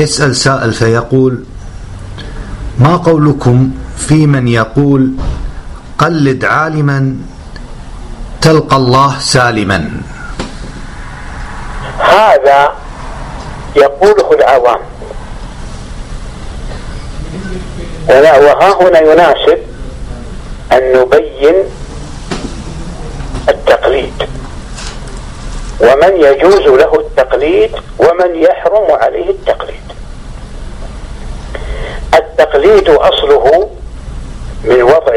يسأل سائل فيقول ما قولكم في من يقول قلد عالما تلقى الله سالما؟ هذا يقوله العوام. وها هنا يناسب أن نبين التقليد. ومن يجوز له التقليد ومن يحرم عليه التقليد. التقليد أصله من وضع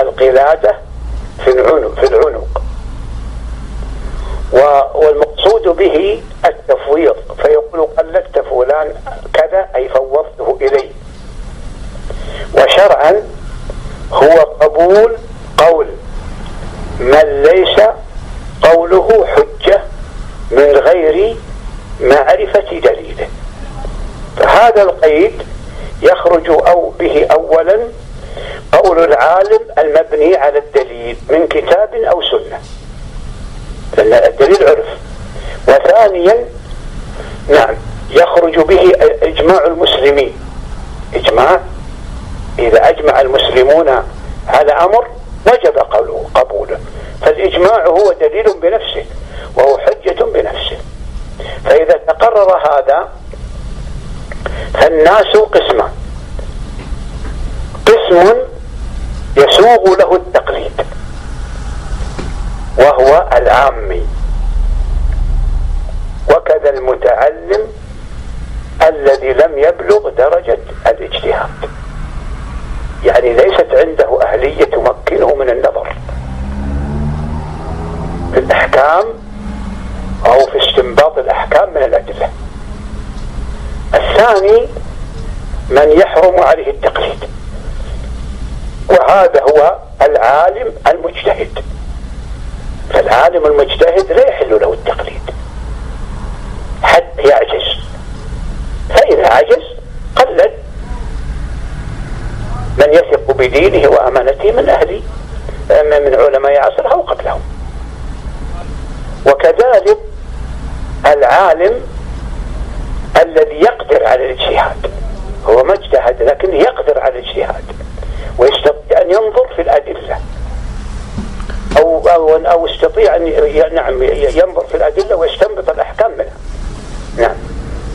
القلادة في العنق في العنق. والمقصود به التفويض. فيقول قلدت فلان كذا أي فوضته إليه. وشرعا هو قبول قول من ليس قوله حجة من غير معرفة دليله. فهذا القيد يخرج أو به أولا قول العالم المبني على الدليل من كتاب أو سنة. لأن الدليل عرف. وثانيا نعم يخرج به إجماع المسلمين. إجماع إذا أجمع المسلمون على أمر وجب قوله قبوله فالإجماع هو دليل بنفسه وهو حجة بنفسه. فإذا تقرر هذا فالناس قسمان قسم يسوغ له التقليد. وهو العامي. وكذا المتعلم الذي لم يبلغ درجة الاجتهاد. يعني ليست عنده أهلية تمكنه من النظر. في الأحكام أو في استنباط الأحكام من الأدلة. الثاني من يحرم عليه التقليد. وهذا هو العالم المجتهد. فالعالم المجتهد لا يحل له التقليد. حتى يعجز. فإذا عجز قلد من يثق بدينه وأمانته من أهله من علماء عصره أو قبلهم وكذلك العالم الذي يقدر على الاجتهاد هو ما اجتهد لكن يقدر على الاجتهاد ويستطيع أن ينظر في الأدلة. أو أو أو يستطيع أن نعم